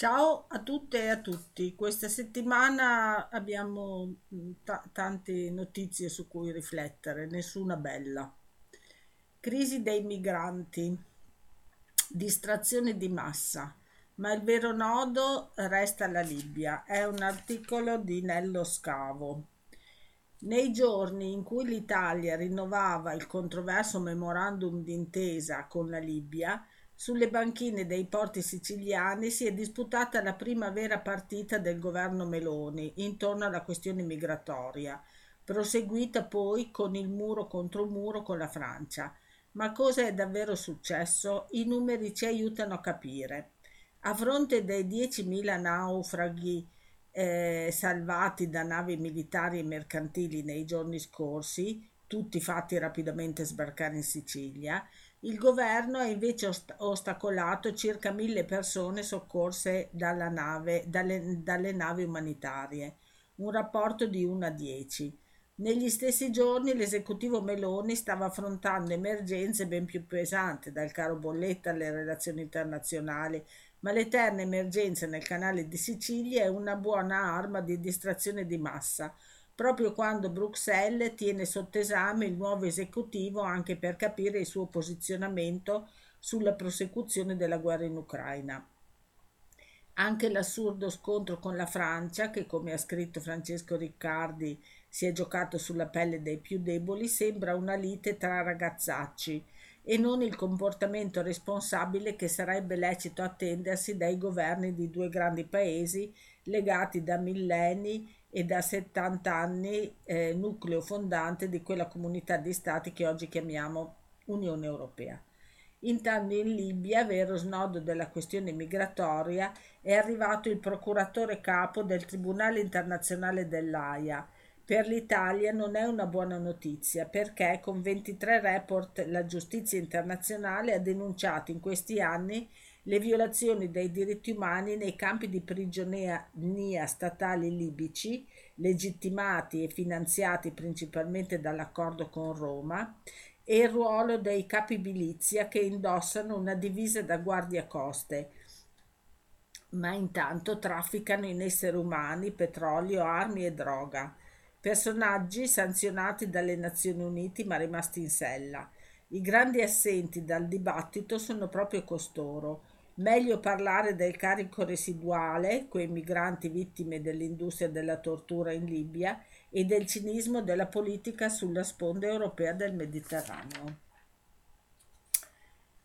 Ciao a tutte e a tutti. Questa settimana abbiamo mm, ta- tante notizie su cui riflettere, nessuna bella. Crisi dei migranti, distrazione di massa, ma il vero nodo resta la Libia. È un articolo di Nello Scavo. Nei giorni in cui l'Italia rinnovava il controverso memorandum d'intesa con la Libia, sulle banchine dei porti siciliani si è disputata la prima vera partita del governo Meloni intorno alla questione migratoria, proseguita poi con il muro contro muro con la Francia. Ma cosa è davvero successo? I numeri ci aiutano a capire. A fronte dei 10.000 naufraghi eh, salvati da navi militari e mercantili nei giorni scorsi, tutti fatti rapidamente sbarcare in Sicilia, il governo ha invece ost- ostacolato circa mille persone soccorse nave, dalle, dalle navi umanitarie, un rapporto di 1 a 10. Negli stessi giorni l'esecutivo Meloni stava affrontando emergenze ben più pesanti, dal caro bolletta alle relazioni internazionali, ma l'eterna emergenza nel canale di Sicilia è una buona arma di distrazione di massa, proprio quando Bruxelles tiene sotto esame il nuovo esecutivo anche per capire il suo posizionamento sulla prosecuzione della guerra in Ucraina. Anche l'assurdo scontro con la Francia, che come ha scritto Francesco Riccardi si è giocato sulla pelle dei più deboli, sembra una lite tra ragazzacci e non il comportamento responsabile che sarebbe lecito attendersi dai governi di due grandi paesi legati da millenni e da 70 anni eh, nucleo fondante di quella comunità di stati che oggi chiamiamo Unione Europea. Intanto in Libia, vero snodo della questione migratoria, è arrivato il procuratore capo del Tribunale internazionale dell'AIA. Per l'Italia non è una buona notizia perché con 23 report la giustizia internazionale ha denunciato in questi anni le violazioni dei diritti umani nei campi di prigionia statali libici, legittimati e finanziati principalmente dall'accordo con Roma, e il ruolo dei capi milizia che indossano una divisa da guardiacoste, ma intanto trafficano in esseri umani, petrolio, armi e droga. Personaggi sanzionati dalle Nazioni Unite ma rimasti in sella. I grandi assenti dal dibattito sono proprio costoro, Meglio parlare del carico residuale, quei migranti vittime dell'industria della tortura in Libia, e del cinismo della politica sulla sponda europea del Mediterraneo.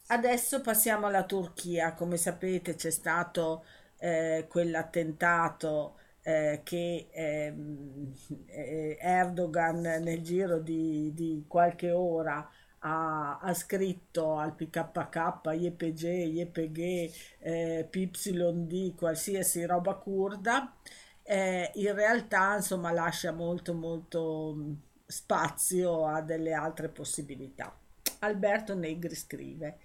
Adesso passiamo alla Turchia. Come sapete c'è stato eh, quell'attentato eh, che ehm, eh, Erdogan nel giro di, di qualche ora ha, ha scritto al PKK, YPG, YPG, eh, PYD, qualsiasi roba kurda, eh, in realtà insomma lascia molto molto mm, spazio a delle altre possibilità. Alberto Negri scrive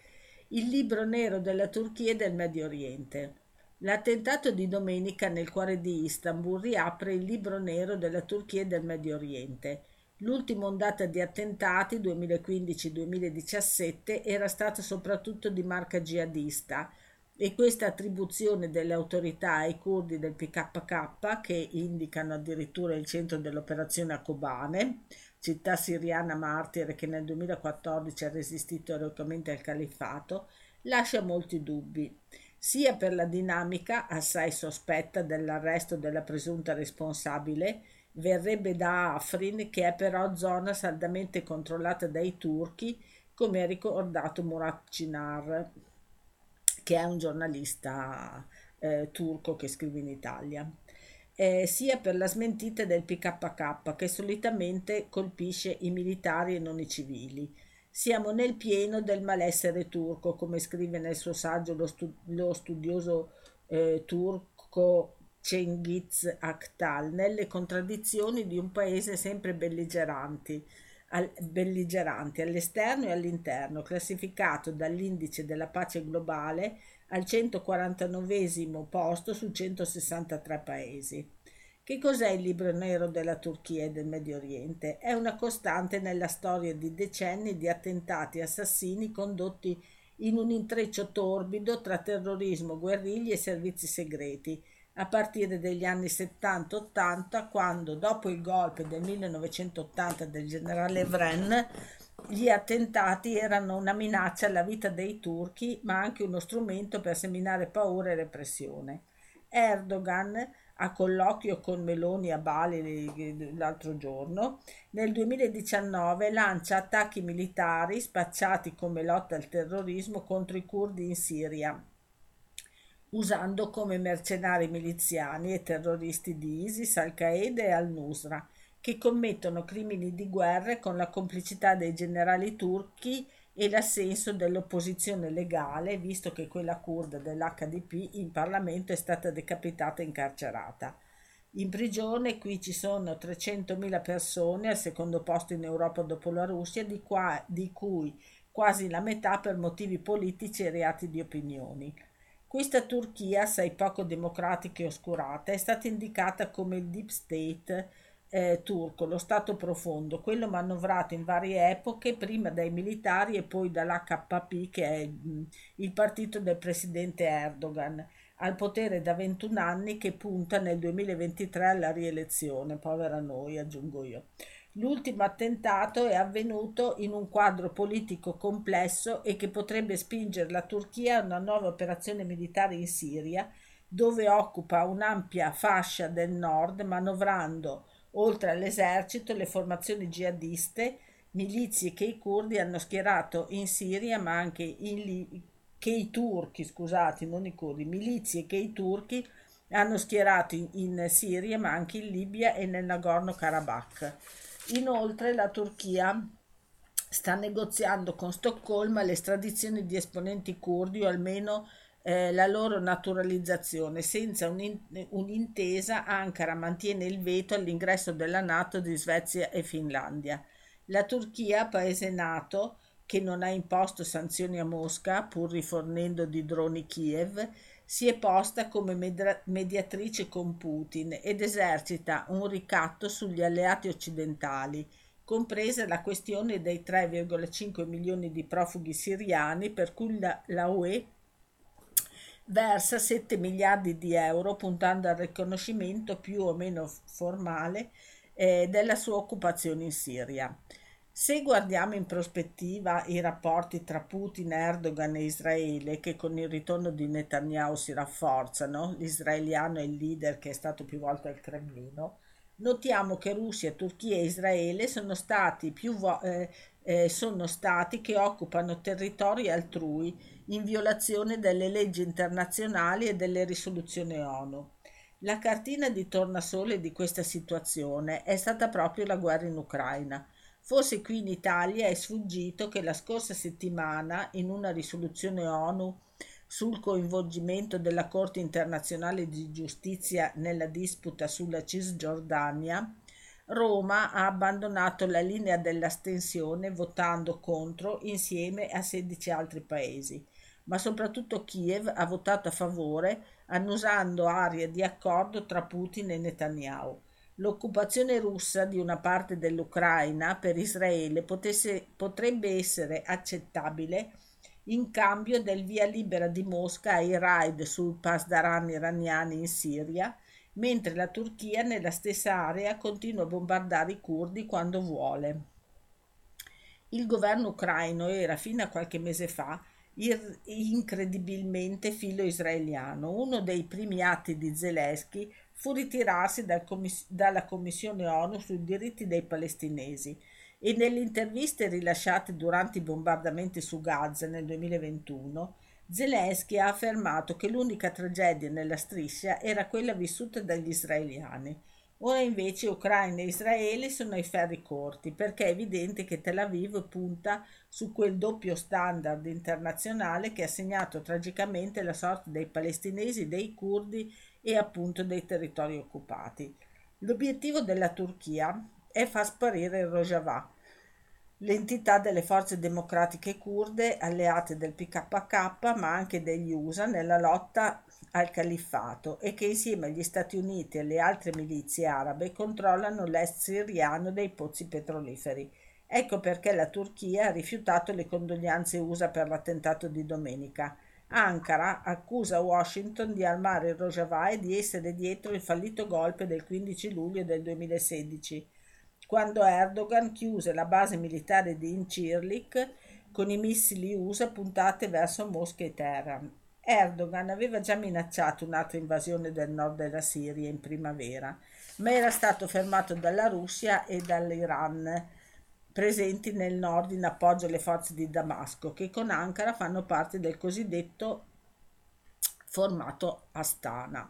Il libro nero della Turchia e del Medio Oriente. L'attentato di domenica nel cuore di Istanbul riapre il libro nero della Turchia e del Medio Oriente L'ultima ondata di attentati 2015-2017 era stata soprattutto di marca jihadista e questa attribuzione delle autorità ai curdi del PKK, che indicano addirittura il centro dell'operazione a Kobane, città siriana martire che nel 2014 ha resistito eroicamente al califfato, lascia molti dubbi, sia per la dinamica assai sospetta dell'arresto della presunta responsabile, verrebbe da Afrin che è però zona saldamente controllata dai turchi come ha ricordato Murat Cinar che è un giornalista eh, turco che scrive in Italia. Eh, sia per la smentita del PKK che solitamente colpisce i militari e non i civili. Siamo nel pieno del malessere turco come scrive nel suo saggio lo, stu- lo studioso eh, turco Cengiz Akhtal nelle contraddizioni di un paese sempre belligeranti, al, belligeranti all'esterno e all'interno, classificato dall'indice della pace globale al 149 posto su 163 paesi. Che cos'è il libro nero della Turchia e del Medio Oriente? È una costante nella storia di decenni di attentati assassini condotti in un intreccio torbido tra terrorismo, guerriglie e servizi segreti, a partire dagli anni 70-80, quando dopo il golpe del 1980 del generale Vren, gli attentati erano una minaccia alla vita dei turchi, ma anche uno strumento per seminare paura e repressione. Erdogan a colloquio con Meloni a Bali l'altro giorno, nel 2019 lancia attacchi militari spacciati come lotta al terrorismo contro i curdi in Siria, usando come mercenari miliziani e terroristi di ISIS, Al-Qaeda e Al-Nusra, che commettono crimini di guerra con la complicità dei generali turchi e l'assenso dell'opposizione legale, visto che quella kurda dell'HDP in Parlamento è stata decapitata e incarcerata. In prigione qui ci sono 300.000 persone, al secondo posto in Europa dopo la Russia, di, qua, di cui quasi la metà per motivi politici e reati di opinioni. Questa Turchia, assai poco democratica e oscurata, è stata indicata come il deep state eh, turco, lo Stato profondo, quello manovrato in varie epoche, prima dai militari e poi dall'HP, che è il partito del presidente Erdogan, al potere da 21 anni che punta nel 2023 alla rielezione. Povera noi, aggiungo io. L'ultimo attentato è avvenuto in un quadro politico complesso e che potrebbe spingere la Turchia a una nuova operazione militare in Siria, dove occupa un'ampia fascia del nord, manovrando oltre all'esercito, le formazioni jihadiste, milizie che i curdi hanno schierato in Siria, ma anche in che i turchi, scusate, non i curdi, milizie che i turchi hanno schierato in, in Siria, ma anche in Libia e nel Nagorno-Karabakh. Inoltre la Turchia sta negoziando con Stoccolma l'estradizione di esponenti curdi o almeno eh, la loro naturalizzazione. Senza un'intesa, Ankara mantiene il veto all'ingresso della Nato di Svezia e Finlandia. La Turchia, paese nato, che non ha imposto sanzioni a Mosca, pur rifornendo di droni Kiev, si è posta come mediatrice con Putin ed esercita un ricatto sugli alleati occidentali, compresa la questione dei 3,5 milioni di profughi siriani per cui la, la UE versa 7 miliardi di euro puntando al riconoscimento più o meno formale eh, della sua occupazione in Siria. Se guardiamo in prospettiva i rapporti tra Putin, Erdogan e Israele, che con il ritorno di Netanyahu si rafforzano, l'israeliano è il leader che è stato più volte al Cremlino, notiamo che Russia, Turchia e Israele sono stati, più vo- eh, eh, sono stati che occupano territori altrui in violazione delle leggi internazionali e delle risoluzioni ONU. La cartina di tornasole di questa situazione è stata proprio la guerra in Ucraina. Forse qui in Italia è sfuggito che la scorsa settimana, in una risoluzione ONU sul coinvolgimento della Corte internazionale di giustizia nella disputa sulla Cisgiordania, Roma ha abbandonato la linea dell'astensione votando contro insieme a 16 altri paesi ma soprattutto Kiev ha votato a favore, annusando arie di accordo tra Putin e Netanyahu. L'occupazione russa di una parte dell'Ucraina per Israele potesse, potrebbe essere accettabile in cambio del via libera di Mosca ai raid sul Pasdaran iraniani in Siria, mentre la Turchia nella stessa area continua a bombardare i curdi quando vuole. Il governo ucraino era fino a qualche mese fa incredibilmente filo-israeliano. Uno dei primi atti di Zelensky fu ritirarsi dal commiss- dalla Commissione ONU sui diritti dei palestinesi e nelle interviste rilasciate durante i bombardamenti su Gaza nel 2021 Zelensky ha affermato che l'unica tragedia nella striscia era quella vissuta dagli israeliani Ora invece Ucraina e Israele sono ai ferri corti perché è evidente che Tel Aviv punta su quel doppio standard internazionale che ha segnato tragicamente la sorte dei palestinesi, dei curdi e appunto dei territori occupati. L'obiettivo della Turchia è far sparire il Rojava, l'entità delle forze democratiche kurde alleate del PKK ma anche degli USA nella lotta al califfato e che insieme agli Stati Uniti e alle altre milizie arabe controllano l'est siriano dei pozzi petroliferi. Ecco perché la Turchia ha rifiutato le condoglianze USA per l'attentato di domenica. Ankara accusa Washington di armare Rojava e di essere dietro il fallito golpe del 15 luglio del 2016, quando Erdogan chiuse la base militare di Incirlik con i missili USA puntati verso Mosca e Teheran. Erdogan aveva già minacciato un'altra invasione del nord della Siria in primavera, ma era stato fermato dalla Russia e dall'Iran presenti nel nord in appoggio alle forze di Damasco, che con Ankara fanno parte del cosiddetto formato Astana.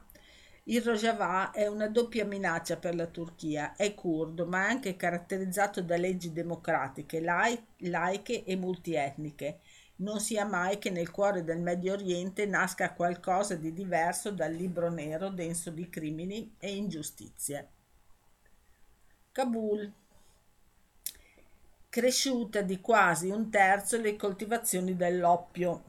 Il Rojava è una doppia minaccia per la Turchia, è curdo, ma è anche caratterizzato da leggi democratiche, laiche e multietniche. Non sia mai che nel cuore del Medio Oriente nasca qualcosa di diverso dal libro nero denso di crimini e ingiustizie. Kabul cresciuta di quasi un terzo le coltivazioni dell'oppio.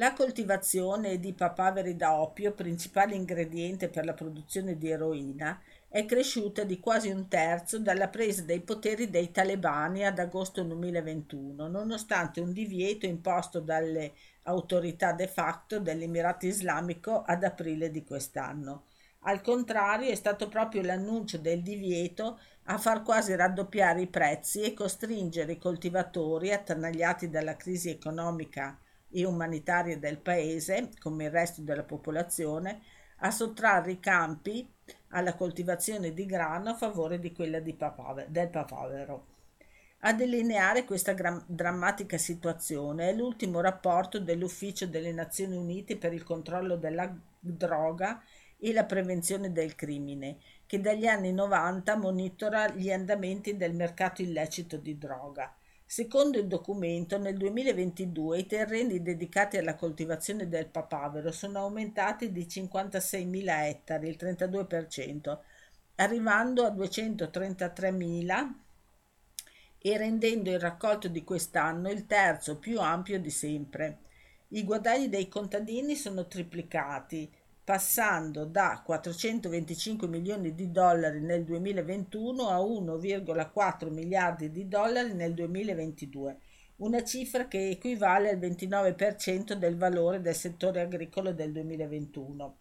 La coltivazione di papaveri da oppio, principale ingrediente per la produzione di eroina, è cresciuta di quasi un terzo dalla presa dei poteri dei talebani ad agosto 2021, nonostante un divieto imposto dalle autorità de facto dell'Emirato Islamico ad aprile di quest'anno. Al contrario, è stato proprio l'annuncio del divieto a far quasi raddoppiare i prezzi e costringere i coltivatori, attanagliati dalla crisi economica e umanitaria del paese, come il resto della popolazione, a sottrarre i campi alla coltivazione di grano a favore di quella di papave, del papavero. A delineare questa gra- drammatica situazione è l'ultimo rapporto dell'Ufficio delle Nazioni Unite per il controllo della droga e la prevenzione del crimine, che dagli anni 90 monitora gli andamenti del mercato illecito di droga. Secondo il documento, nel 2022 i terreni dedicati alla coltivazione del papavero sono aumentati di 56.000 ettari, il 32%, arrivando a 233.000 e rendendo il raccolto di quest'anno il terzo più ampio di sempre. I guadagni dei contadini sono triplicati, passando da 425 milioni di dollari nel 2021 a 1,4 miliardi di dollari nel 2022, una cifra che equivale al 29% del valore del settore agricolo del 2021.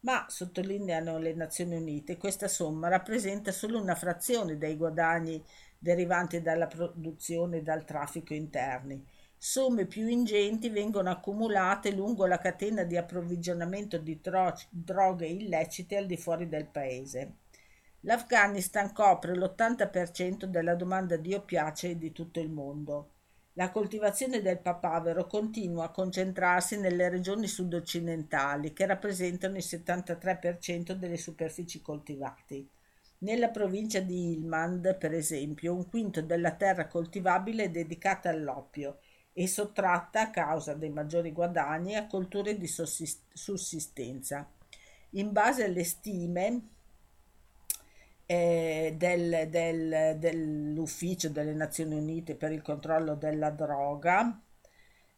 Ma, sottolineano le Nazioni Unite, questa somma rappresenta solo una frazione dei guadagni derivanti dalla produzione e dal traffico interni somme più ingenti vengono accumulate lungo la catena di approvvigionamento di tro- droghe illecite al di fuori del paese. L'Afghanistan copre l'80% della domanda di oppiacei di tutto il mondo. La coltivazione del papavero continua a concentrarsi nelle regioni sud-occidentali, che rappresentano il 73% delle superfici coltivate. Nella provincia di Ilmand, per esempio, un quinto della terra coltivabile è dedicata all'oppio e sottratta a causa dei maggiori guadagni a colture di sussistenza. In base alle stime eh, del, del, dell'Ufficio delle Nazioni Unite per il controllo della droga,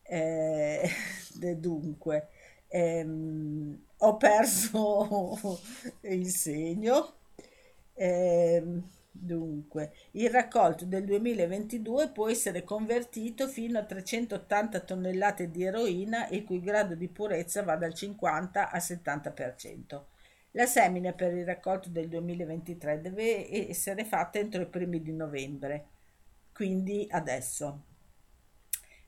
eh, dunque, ehm, ho perso il segno. Eh, Dunque, il raccolto del 2022 può essere convertito fino a 380 tonnellate di eroina il cui grado di purezza va dal 50 al 70%. La semina per il raccolto del 2023 deve essere fatta entro i primi di novembre, quindi adesso.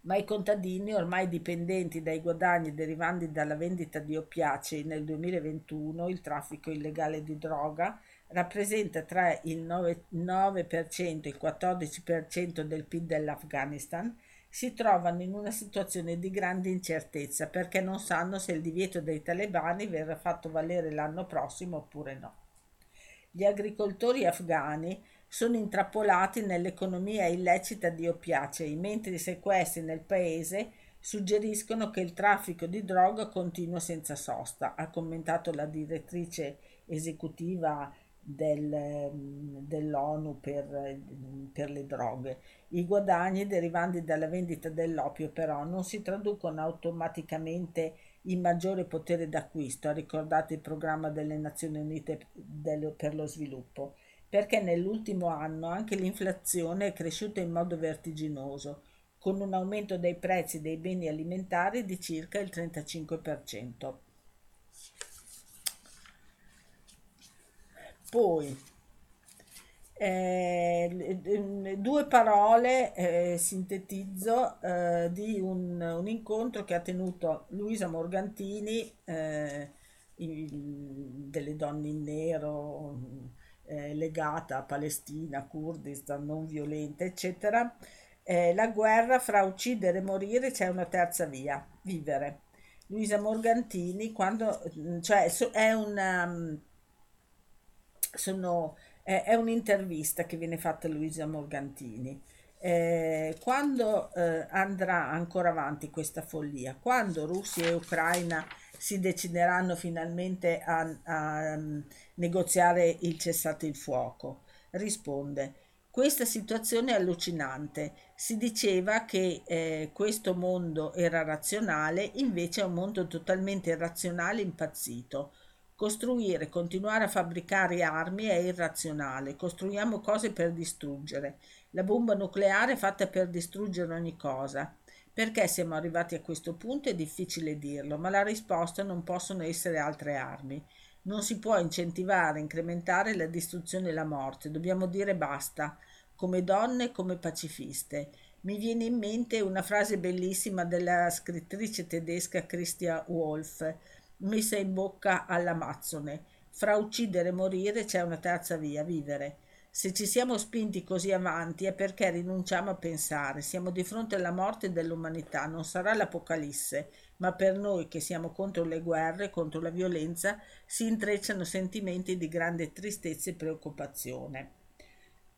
Ma i contadini, ormai dipendenti dai guadagni derivanti dalla vendita di oppiacei nel 2021, il traffico illegale di droga, rappresenta tra il 9%, 9% e il 14% del PIL dell'Afghanistan, si trovano in una situazione di grande incertezza perché non sanno se il divieto dei talebani verrà fatto valere l'anno prossimo oppure no. Gli agricoltori afghani sono intrappolati nell'economia illecita di oppiacei, mentre i sequestri nel paese suggeriscono che il traffico di droga continua senza sosta, ha commentato la direttrice esecutiva del, dell'ONU per, per, le droghe. I guadagni derivanti dalla vendita dell'oppio però non si traducono automaticamente in maggiore potere d'acquisto, ha ricordato il programma delle Nazioni Unite per lo sviluppo, perché nell'ultimo anno anche l'inflazione è cresciuta in modo vertiginoso, con un aumento dei prezzi dei beni alimentari di circa il 35%. Poi, eh, due parole eh, sintetizzo eh, di un, un, incontro che ha tenuto Luisa Morgantini, eh, in, delle donne in nero, eh, legata a Palestina, Kurdistan, non violenta, eccetera. Eh, la guerra fra uccidere e morire c'è una terza via, vivere. Luisa Morgantini, quando, cioè, è una, sono è un'intervista che viene fatta a Luisa Morgantini. Eh, quando eh, andrà ancora avanti questa follia? Quando Russia e Ucraina si decideranno finalmente a, a um, negoziare il cessate il fuoco? Risponde, questa situazione è allucinante. Si diceva che eh, questo mondo era razionale, invece è un mondo totalmente irrazionale, impazzito. Costruire, continuare a fabbricare armi è irrazionale. Costruiamo cose per distruggere. La bomba nucleare è fatta per distruggere ogni cosa. Perché siamo arrivati a questo punto è difficile dirlo, ma la risposta non possono essere altre armi. Non si può incentivare, incrementare la distruzione e la morte. Dobbiamo dire basta, come donne come pacifiste. Mi viene in mente una frase bellissima della scrittrice tedesca Christia Wolf messa in bocca all'Amazzone. Fra uccidere e morire c'è una terza via, vivere. Se ci siamo spinti così avanti è perché rinunciamo a pensare, siamo di fronte alla morte dell'umanità, non sarà l'apocalisse, ma per noi che siamo contro le guerre, contro la violenza, si intrecciano sentimenti di grande tristezza e preoccupazione.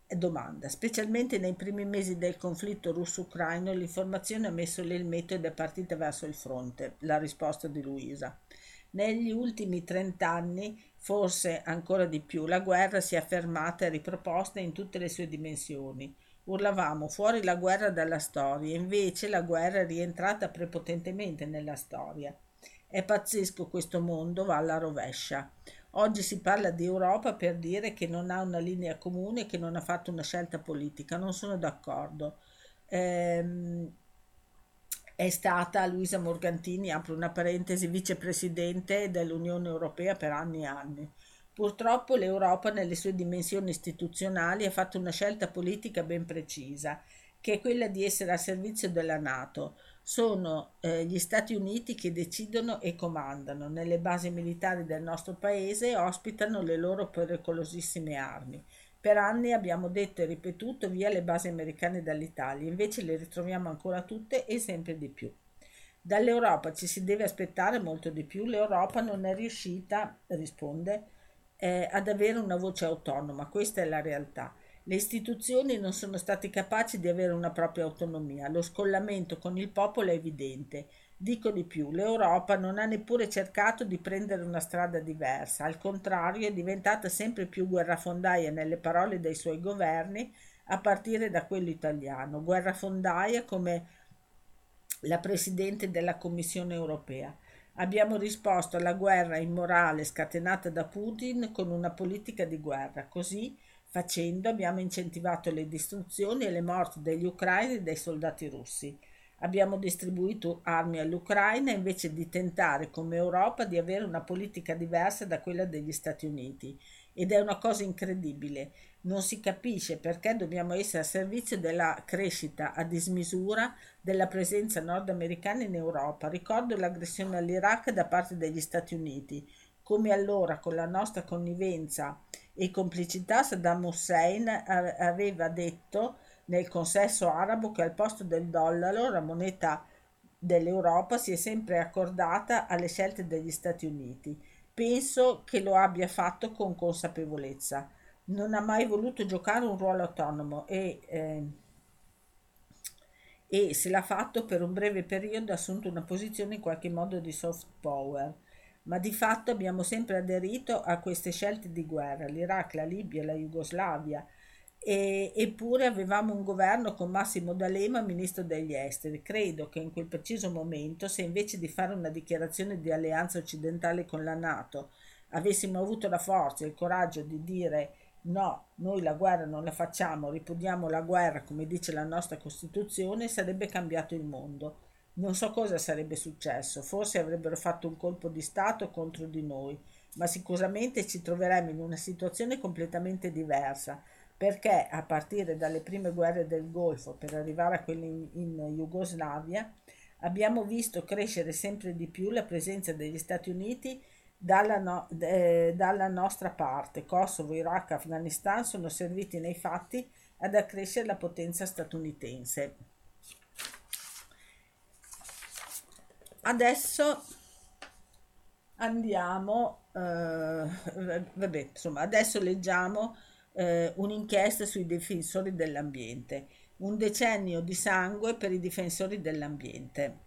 Domanda. Specialmente nei primi mesi del conflitto russo-ucraino l'informazione ha messo l'elmetto ed è partita verso il fronte. La risposta di Luisa. Negli ultimi trent'anni, forse ancora di più, la guerra si è affermata e riproposta in tutte le sue dimensioni. Urlavamo fuori la guerra dalla storia, invece la guerra è rientrata prepotentemente nella storia. È pazzesco questo mondo, va alla rovescia. Oggi si parla di Europa per dire che non ha una linea comune, che non ha fatto una scelta politica. Non sono d'accordo. Ehm, è stata Luisa Morgantini, apro una parentesi, vicepresidente dell'Unione Europea per anni e anni. Purtroppo l'Europa nelle sue dimensioni istituzionali ha fatto una scelta politica ben precisa, che è quella di essere a servizio della Nato. Sono eh, gli Stati Uniti che decidono e comandano. Nelle basi militari del nostro paese ospitano le loro pericolosissime armi. Per anni abbiamo detto e ripetuto via le basi americane dall'Italia, invece le ritroviamo ancora tutte e sempre di più. Dall'Europa ci si deve aspettare molto di più, l'Europa non è riuscita, risponde, eh, ad avere una voce autonoma, questa è la realtà. Le istituzioni non sono state capaci di avere una propria autonomia, lo scollamento con il popolo è evidente. Dico di più, l'Europa non ha neppure cercato di prendere una strada diversa, al contrario è diventata sempre più guerrafondaia nelle parole dei suoi governi, a partire da quello italiano, guerrafondaia come la Presidente della Commissione europea. Abbiamo risposto alla guerra immorale scatenata da Putin con una politica di guerra. Così facendo abbiamo incentivato le distruzioni e le morti degli ucraini e dei soldati russi. Abbiamo distribuito armi all'Ucraina invece di tentare come Europa di avere una politica diversa da quella degli Stati Uniti. Ed è una cosa incredibile. Non si capisce perché dobbiamo essere a servizio della crescita a dismisura della presenza nordamericana in Europa. Ricordo l'aggressione all'Iraq da parte degli Stati Uniti. Come allora, con la nostra connivenza e complicità, Saddam Hussein aveva detto nel consesso arabo che al posto del dollaro la moneta dell'Europa si è sempre accordata alle scelte degli Stati Uniti. Penso che lo abbia fatto con consapevolezza. Non ha mai voluto giocare un ruolo autonomo e, eh, e se l'ha fatto per un breve periodo ha assunto una posizione in qualche modo di soft power. Ma di fatto abbiamo sempre aderito a queste scelte di guerra, l'Iraq, la Libia, la Jugoslavia, e, eppure avevamo un governo con Massimo D'Alema ministro degli esteri. Credo che in quel preciso momento, se invece di fare una dichiarazione di alleanza occidentale con la Nato, avessimo avuto la forza e il coraggio di dire no, noi la guerra non la facciamo, ripudiamo la guerra come dice la nostra Costituzione, sarebbe cambiato il mondo. Non so cosa sarebbe successo, forse avrebbero fatto un colpo di Stato contro di noi, ma sicuramente ci troveremmo in una situazione completamente diversa, perché a partire dalle prime guerre del Golfo per arrivare a quelle in, in Jugoslavia, abbiamo visto crescere sempre di più la presenza degli Stati Uniti dalla, no, eh, dalla nostra parte. Kosovo, Iraq, Afghanistan sono serviti nei fatti ad accrescere la potenza statunitense. Adesso andiamo, eh, vabbè, insomma, adesso leggiamo eh, un'inchiesta sui difensori dell'ambiente, un decennio di sangue per i difensori dell'ambiente.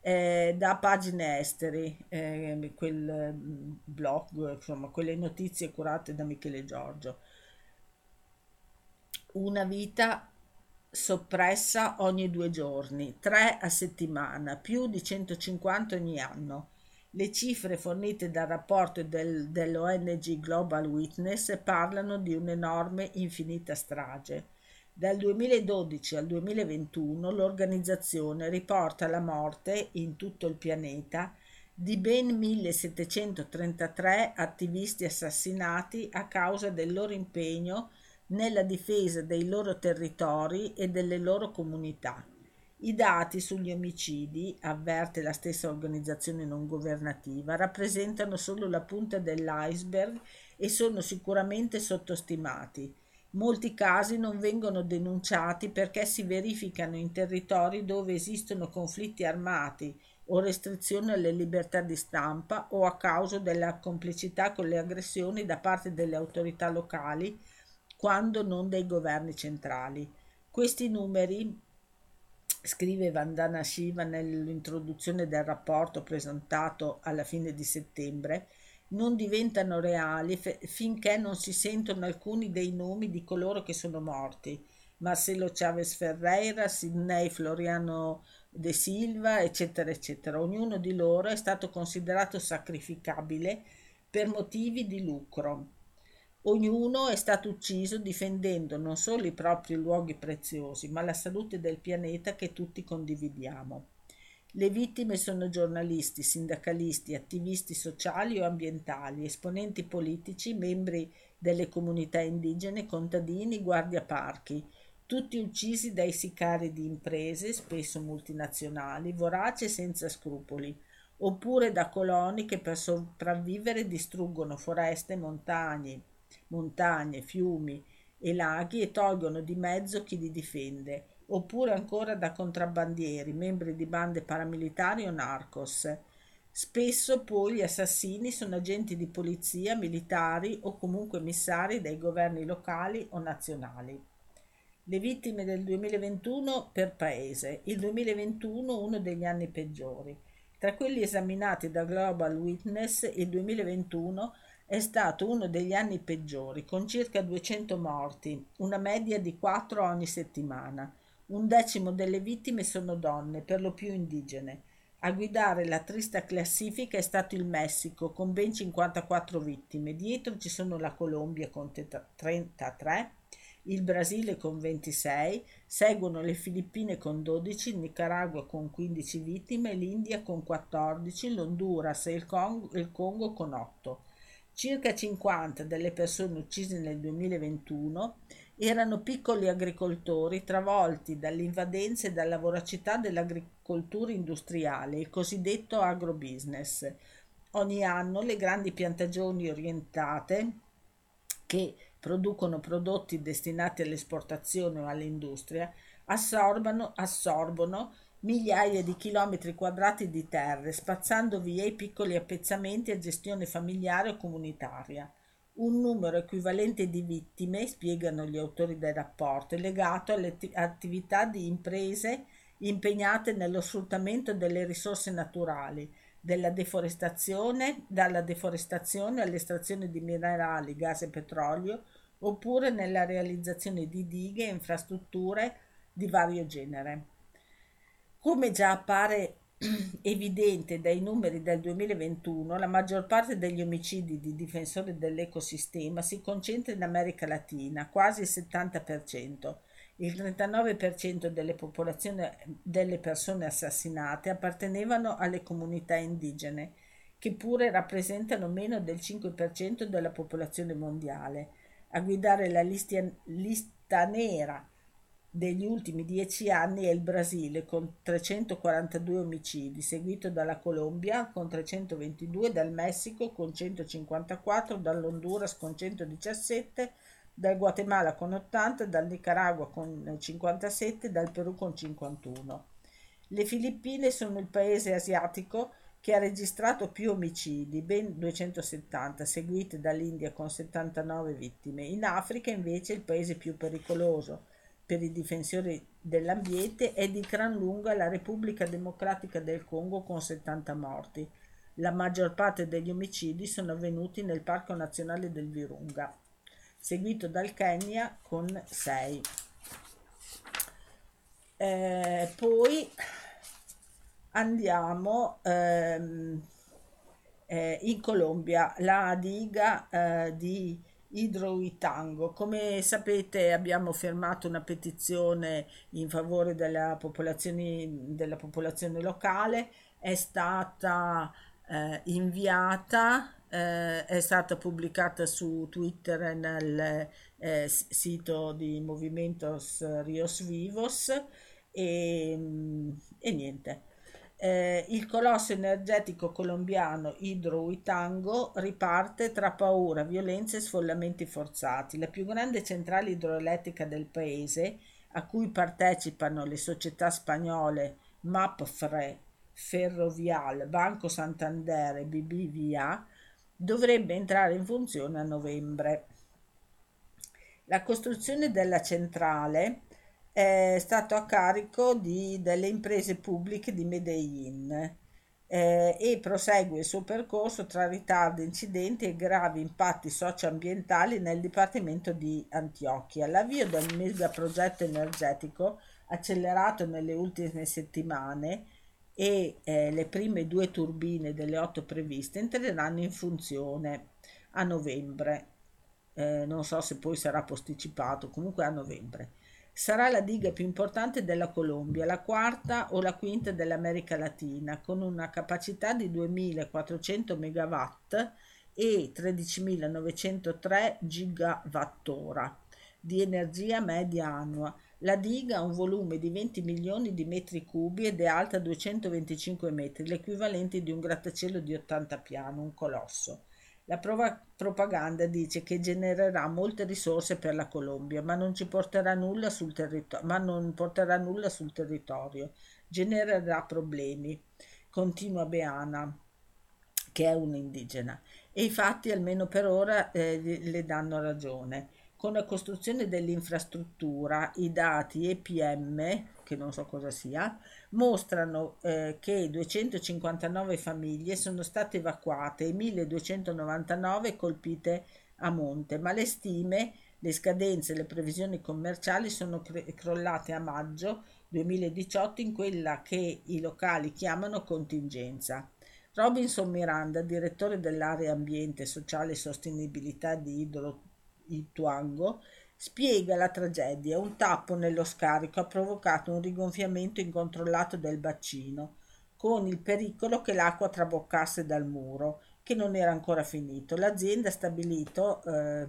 Eh, da pagine esteri, eh, quel mm, blog, insomma, quelle notizie curate da Michele Giorgio. Una vita soppressa ogni due giorni, tre a settimana, più di 150 ogni anno. Le cifre fornite dal rapporto del, dell'ONG Global Witness parlano di un'enorme infinita strage. Dal 2012 al 2021 l'organizzazione riporta la morte in tutto il pianeta di ben 1733 attivisti assassinati a causa del loro impegno nella difesa dei loro territori e delle loro comunità. I dati sugli omicidi, avverte la stessa organizzazione non governativa, rappresentano solo la punta dell'iceberg e sono sicuramente sottostimati. Molti casi non vengono denunciati perché si verificano in territori dove esistono conflitti armati o restrizioni alle libertà di stampa o a causa della complicità con le aggressioni da parte delle autorità locali quando non dei governi centrali. Questi numeri, scrive Vandana Shiva nell'introduzione del rapporto presentato alla fine di settembre, non diventano reali finché non si sentono alcuni dei nomi di coloro che sono morti. Marcelo Chavez Ferreira, Sidney Floriano De Silva, eccetera, eccetera. Ognuno di loro è stato considerato sacrificabile per motivi di lucro. Ognuno è stato ucciso difendendo non solo i propri luoghi preziosi, ma la salute del pianeta che tutti condividiamo. Le vittime sono giornalisti, sindacalisti, attivisti sociali o ambientali, esponenti politici, membri delle comunità indigene, contadini, guardiaparchi, tutti uccisi dai sicari di imprese, spesso multinazionali, voraci e senza scrupoli, oppure da coloni che per sopravvivere distruggono foreste, montagne, montagne, fiumi e laghi e tolgono di mezzo chi li difende, oppure ancora da contrabbandieri, membri di bande paramilitari o narcos. Spesso poi gli assassini sono agenti di polizia, militari o comunque emissari dei governi locali o nazionali. Le vittime del 2021 per paese. Il 2021 uno degli anni peggiori. Tra quelli esaminati da Global Witness, il 2021 è stato uno degli anni peggiori, con circa 200 morti, una media di 4 ogni settimana. Un decimo delle vittime sono donne, per lo più indigene. A guidare la trista classifica è stato il Messico, con ben 54 vittime. Dietro ci sono la Colombia con 33, il Brasile con 26, seguono le Filippine con 12, il Nicaragua con 15 vittime, l'India con 14, l'Honduras e il Congo, il Congo con 8. Circa 50 delle persone uccise nel 2021 erano piccoli agricoltori travolti dall'invadenza e dalla voracità dell'agricoltura industriale, il cosiddetto agrobusiness. Ogni anno le grandi piantagioni orientate che producono prodotti destinati all'esportazione o all'industria assorbono, assorbono migliaia di chilometri quadrati di terre, spazzando via i piccoli appezzamenti a gestione familiare o comunitaria. Un numero equivalente di vittime, spiegano gli autori del rapporto, è legato alle attività di imprese impegnate nello sfruttamento delle risorse naturali, della deforestazione, dalla deforestazione all'estrazione di minerali, gas e petrolio, oppure nella realizzazione di dighe e infrastrutture di vario genere. Come già appare evidente dai numeri del 2021, la maggior parte degli omicidi di difensori dell'ecosistema si concentra in America Latina, quasi il 70%. Il 39% delle, delle persone assassinate appartenevano alle comunità indigene, che pure rappresentano meno del 5% della popolazione mondiale. A guidare la lista, lista nera degli ultimi dieci anni è il Brasile con 342 omicidi, seguito dalla Colombia con 322, dal Messico con 154, dall'Honduras con 117, dal Guatemala con 80, dal Nicaragua con 57, dal Perù con 51. Le Filippine sono il paese asiatico che ha registrato più omicidi, ben 270, seguite dall'India con 79 vittime. In Africa invece il paese più pericoloso per i difensori dell'ambiente è di gran lunga la Repubblica Democratica del Congo con 70 morti. La maggior parte degli omicidi sono avvenuti nel Parco Nazionale del Virunga, seguito dal Kenya con 6. Eh, poi andiamo ehm, eh, in Colombia, la diga eh, di Hidroitango. Come sapete abbiamo firmato una petizione in favore della popolazione, della popolazione locale, è stata eh, inviata, eh, è stata pubblicata su Twitter nel eh, sito di Movimentos Rios Vivos e, e niente eh, il colosso energetico colombiano Hidroitango riparte tra paura, violenze e sfollamenti forzati. La più grande centrale idroelettrica del paese, a cui partecipano le società spagnole MAPFRE, Ferrovial, Banco Santander e BBVA, dovrebbe entrare in funzione a novembre. La costruzione della centrale è stato a carico di, delle imprese pubbliche di Medellin eh, e prosegue il suo percorso tra ritardi, incidenti e gravi impatti socioambientali nel Dipartimento di Antiochia. L'avvio del megaprogetto energetico accelerato nelle ultime settimane e eh, le prime due turbine delle otto previste entreranno in funzione a novembre. Eh, non so se poi sarà posticipato, comunque a novembre. Sarà la diga più importante della Colombia, la quarta o la quinta dell'America Latina, con una capacità di 2.400 MW e 13.903 GWh di energia media annua. La diga ha un volume di 20 milioni di metri cubi ed è alta 225 metri, l'equivalente di un grattacielo di 80 piani, un colosso. La prova- propaganda dice che genererà molte risorse per la Colombia, ma non ci porterà nulla sul territorio, ma non porterà nulla sul territorio. Genererà problemi, continua Beana, che è un'indigena. E i fatti, almeno per ora, eh, le danno ragione. Con la costruzione dell'infrastruttura, i dati EPM, che non so cosa sia, mostrano eh, che 259 famiglie sono state evacuate e 1299 colpite a monte, ma le stime, le scadenze e le previsioni commerciali sono cre- crollate a maggio 2018 in quella che i locali chiamano contingenza. Robinson Miranda, direttore dell'area ambiente, sociale e sostenibilità di Idro Ituango, Spiega la tragedia: un tappo nello scarico ha provocato un rigonfiamento incontrollato del bacino, con il pericolo che l'acqua traboccasse dal muro, che non era ancora finito. L'azienda eh,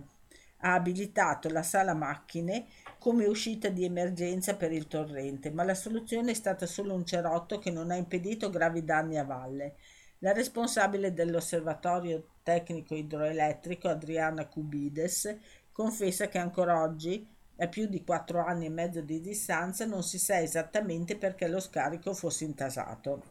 ha abilitato la sala macchine come uscita di emergenza per il torrente, ma la soluzione è stata solo un cerotto che non ha impedito gravi danni a valle. La responsabile dell'osservatorio tecnico idroelettrico, Adriana Cubides, confessa che ancora oggi, a più di quattro anni e mezzo di distanza, non si sa esattamente perché lo scarico fosse intasato.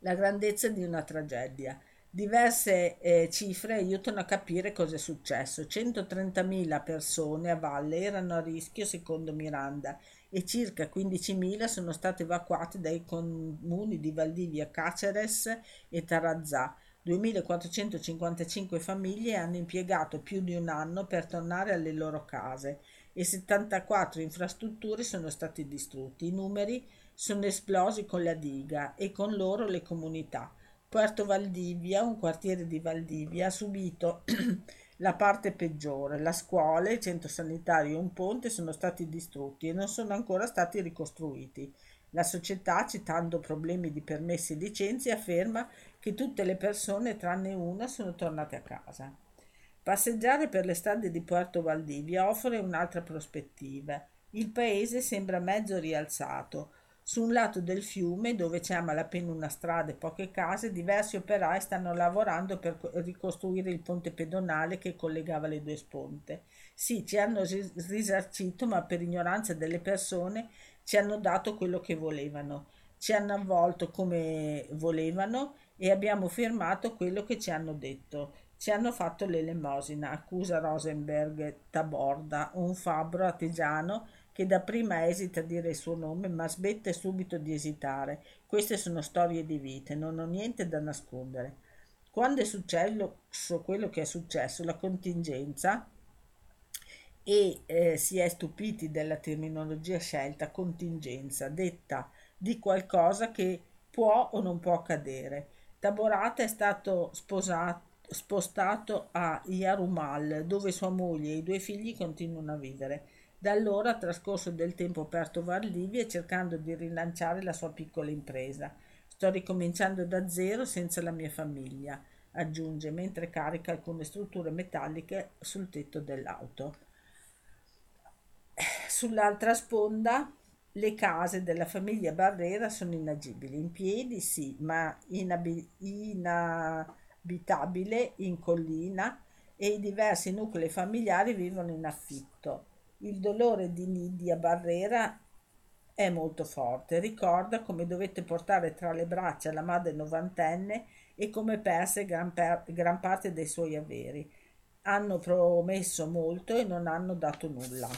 La grandezza di una tragedia. Diverse eh, cifre aiutano a capire cosa è successo. 130.000 persone a valle erano a rischio secondo Miranda e circa 15.000 sono state evacuate dai comuni di Valdivia, Caceres e Tarazà 2.455 famiglie hanno impiegato più di un anno per tornare alle loro case e 74 infrastrutture sono state distrutte. I numeri sono esplosi con la diga e con loro le comunità. Puerto Valdivia, un quartiere di Valdivia, ha subito la parte peggiore. La scuola, il centro sanitario e un ponte sono stati distrutti e non sono ancora stati ricostruiti. La società, citando problemi di permessi e licenze, afferma che tutte le persone, tranne una, sono tornate a casa. Passeggiare per le strade di Puerto Valdivia offre un'altra prospettiva. Il paese sembra mezzo rialzato. Su un lato del fiume, dove c'è a malapena una strada e poche case, diversi operai stanno lavorando per ricostruire il ponte pedonale che collegava le due sponte. Sì, ci hanno risarcito, ma per ignoranza delle persone ci hanno dato quello che volevano, ci hanno avvolto come volevano e abbiamo firmato quello che ci hanno detto. Ci hanno fatto l'elemosina, accusa Rosenberg Taborda, un fabbro artigiano che dapprima esita a dire il suo nome, ma smette subito di esitare. Queste sono storie di vite, non ho niente da nascondere. Quando è successo quello che è successo, la contingenza, e eh, si è stupiti della terminologia scelta, contingenza, detta di qualcosa che può o non può accadere. Taborata è stato sposato, spostato a Yarumal, dove sua moglie e i due figli continuano a vivere. Da allora ha trascorso del tempo aperto Valdivia cercando di rilanciare la sua piccola impresa. Sto ricominciando da zero senza la mia famiglia, aggiunge mentre carica alcune strutture metalliche sul tetto dell'auto. Sull'altra sponda le case della famiglia Barrera sono inagibili, in piedi sì, ma inab- inabitabile in collina e i diversi nuclei familiari vivono in affitto. Il dolore di Nidia Barrera è molto forte, ricorda come dovette portare tra le braccia la madre novantenne e come perse gran, per- gran parte dei suoi averi. Hanno promesso molto e non hanno dato nulla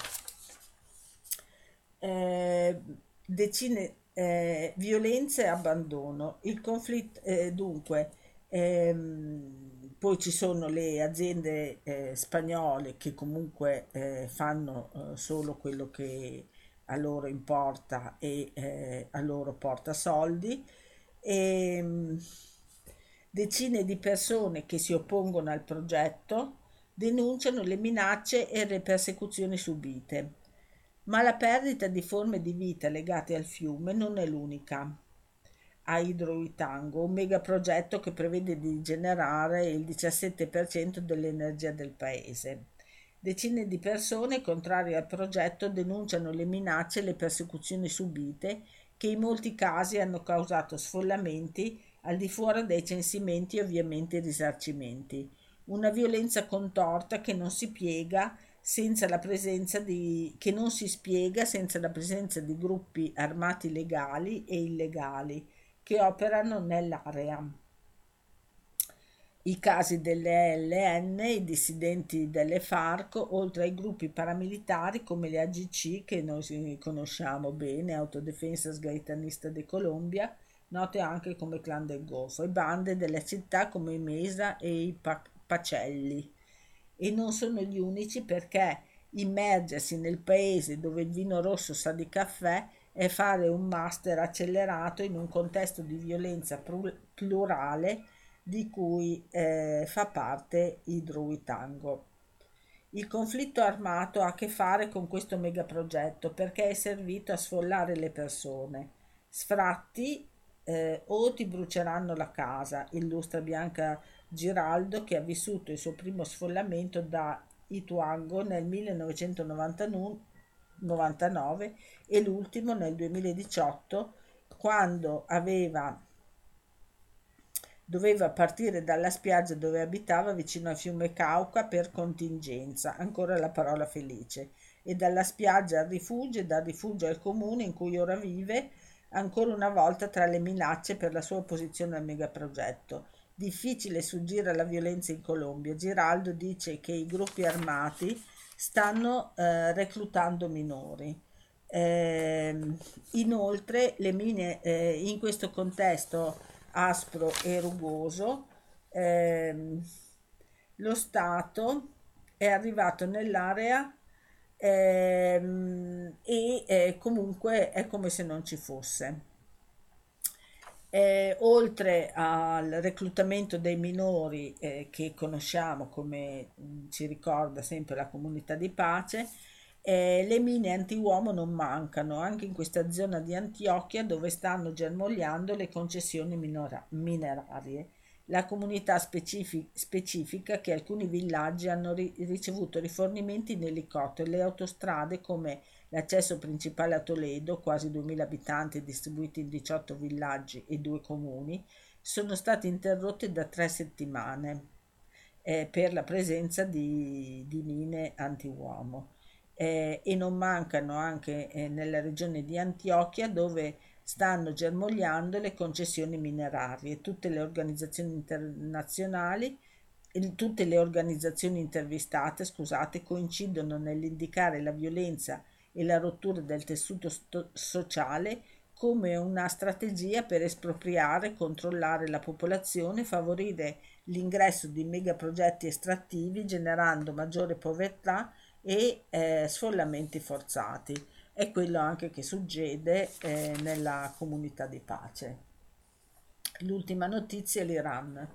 eh, decine eh, violenze e abbandono. Il conflitto, eh, dunque, ehm, poi ci sono le aziende eh, spagnole che comunque eh, fanno eh, solo quello che a loro importa e a loro porta soldi. E, ehm, decine di persone che si oppongono al progetto denunciano le minacce e le persecuzioni subite. Ma la perdita di forme di vita legate al fiume non è l'unica. A Hydroitango, un megaprogetto che prevede di generare il 17% dell'energia del paese. Decine di persone contrarie al progetto denunciano le minacce e le persecuzioni subite che in molti casi hanno causato sfollamenti al di fuori dei censimenti e ovviamente risarcimenti. Una violenza contorta che non si piega senza la presenza di, che non si spiega senza la presenza di gruppi armati legali e illegali che operano nell'area. I casi delle LN, i dissidenti delle FARC, oltre ai gruppi paramilitari come le AGC che noi conosciamo bene, Autodefensa Sgaitanista de Colombia, note anche come Clan del Golfo, e bande delle città come Mesa e i Pacelli e non sono gli unici perché immergersi nel paese dove il vino rosso sa di caffè è fare un master accelerato in un contesto di violenza plurale di cui eh, fa parte il Druitango. Il conflitto armato ha a che fare con questo megaprogetto perché è servito a sfollare le persone. Sfratti eh, o ti bruceranno la casa, illustra Bianca Giraldo che ha vissuto il suo primo sfollamento da Ituango nel 1999 e l'ultimo nel 2018 quando aveva doveva partire dalla spiaggia dove abitava vicino al fiume Cauca per contingenza, ancora la parola felice, e dalla spiaggia al rifugio e dal rifugio al comune in cui ora vive, ancora una volta tra le minacce per la sua opposizione al megaprogetto. Difficile sfuggire alla violenza in Colombia. Giraldo dice che i gruppi armati stanno eh, reclutando minori. Eh, inoltre, le mine eh, in questo contesto aspro e rugoso, ehm, lo Stato è arrivato nell'area ehm, e eh, comunque è come se non ci fosse. Eh, oltre al reclutamento dei minori eh, che conosciamo come mm, ci ricorda sempre la comunità di pace, eh, le mine anti-uomo non mancano anche in questa zona di Antiochia dove stanno germogliando le concessioni minora- minerarie. La comunità specific- specifica che alcuni villaggi hanno ri- ricevuto rifornimenti in elicottero e le autostrade come l'accesso principale a Toledo, quasi 2000 abitanti distribuiti in 18 villaggi e due comuni, sono state interrotte da tre settimane eh, per la presenza di, di mine anti-uomo eh, e non mancano anche eh, nella regione di Antiochia dove stanno germogliando le concessioni minerarie. Tutte le organizzazioni internazionali, tutte le organizzazioni intervistate, scusate, coincidono nell'indicare la violenza e la rottura del tessuto sto- sociale come una strategia per espropriare, controllare la popolazione, favorire l'ingresso di megaprogetti estrattivi generando maggiore povertà e eh, sfollamenti forzati. È quello anche che succede eh, nella comunità di pace. L'ultima notizia è l'Iran.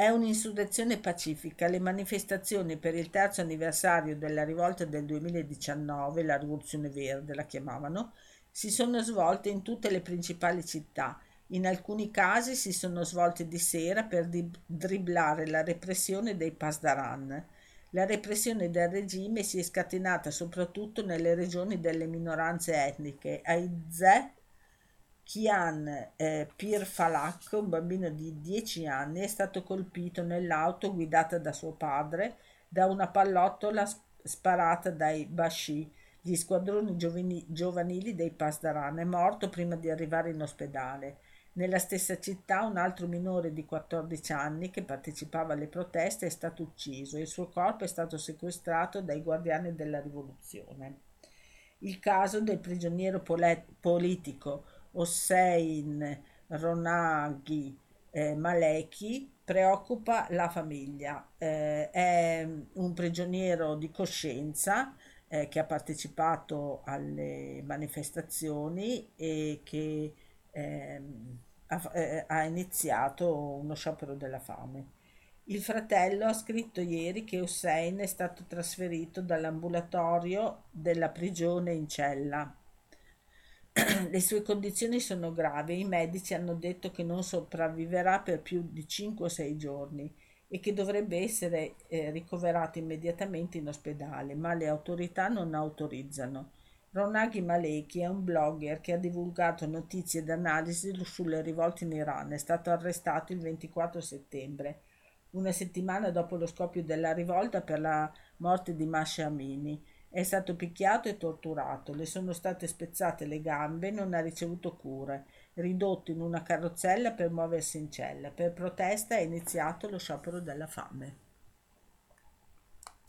È un'insurrezione pacifica. Le manifestazioni per il terzo anniversario della rivolta del 2019, la rivoluzione verde la chiamavano, si sono svolte in tutte le principali città. In alcuni casi si sono svolte di sera per dribblare la repressione dei Pasdaran. La repressione del regime si è scatenata soprattutto nelle regioni delle minoranze etniche. Aizeh Kian eh, Pir Falak, un bambino di 10 anni, è stato colpito nell'auto guidata da suo padre da una pallottola sparata dai Bashi, gli squadroni giovani, giovanili dei Pasdaran. È morto prima di arrivare in ospedale. Nella stessa città un altro minore di 14 anni che partecipava alle proteste è stato ucciso e il suo corpo è stato sequestrato dai guardiani della rivoluzione. Il caso del prigioniero politico Hossein Ronaghi eh, Maleki preoccupa la famiglia. Eh, è un prigioniero di coscienza eh, che ha partecipato alle manifestazioni e che ehm, ha, eh, ha iniziato uno sciopero della fame. Il fratello ha scritto ieri che Hussein è stato trasferito dall'ambulatorio della prigione in cella. Le sue condizioni sono gravi i medici hanno detto che non sopravviverà per più di 5 o 6 giorni e che dovrebbe essere eh, ricoverato immediatamente in ospedale, ma le autorità non autorizzano. Ronaghi Maleki è un blogger che ha divulgato notizie ed analisi sulle rivolte in Iran. È stato arrestato il 24 settembre, una settimana dopo lo scoppio della rivolta per la morte di Masha Amini. È stato picchiato e torturato, le sono state spezzate le gambe non ha ricevuto cure. Ridotto in una carrozzella per muoversi in cella. Per protesta è iniziato lo sciopero della fame.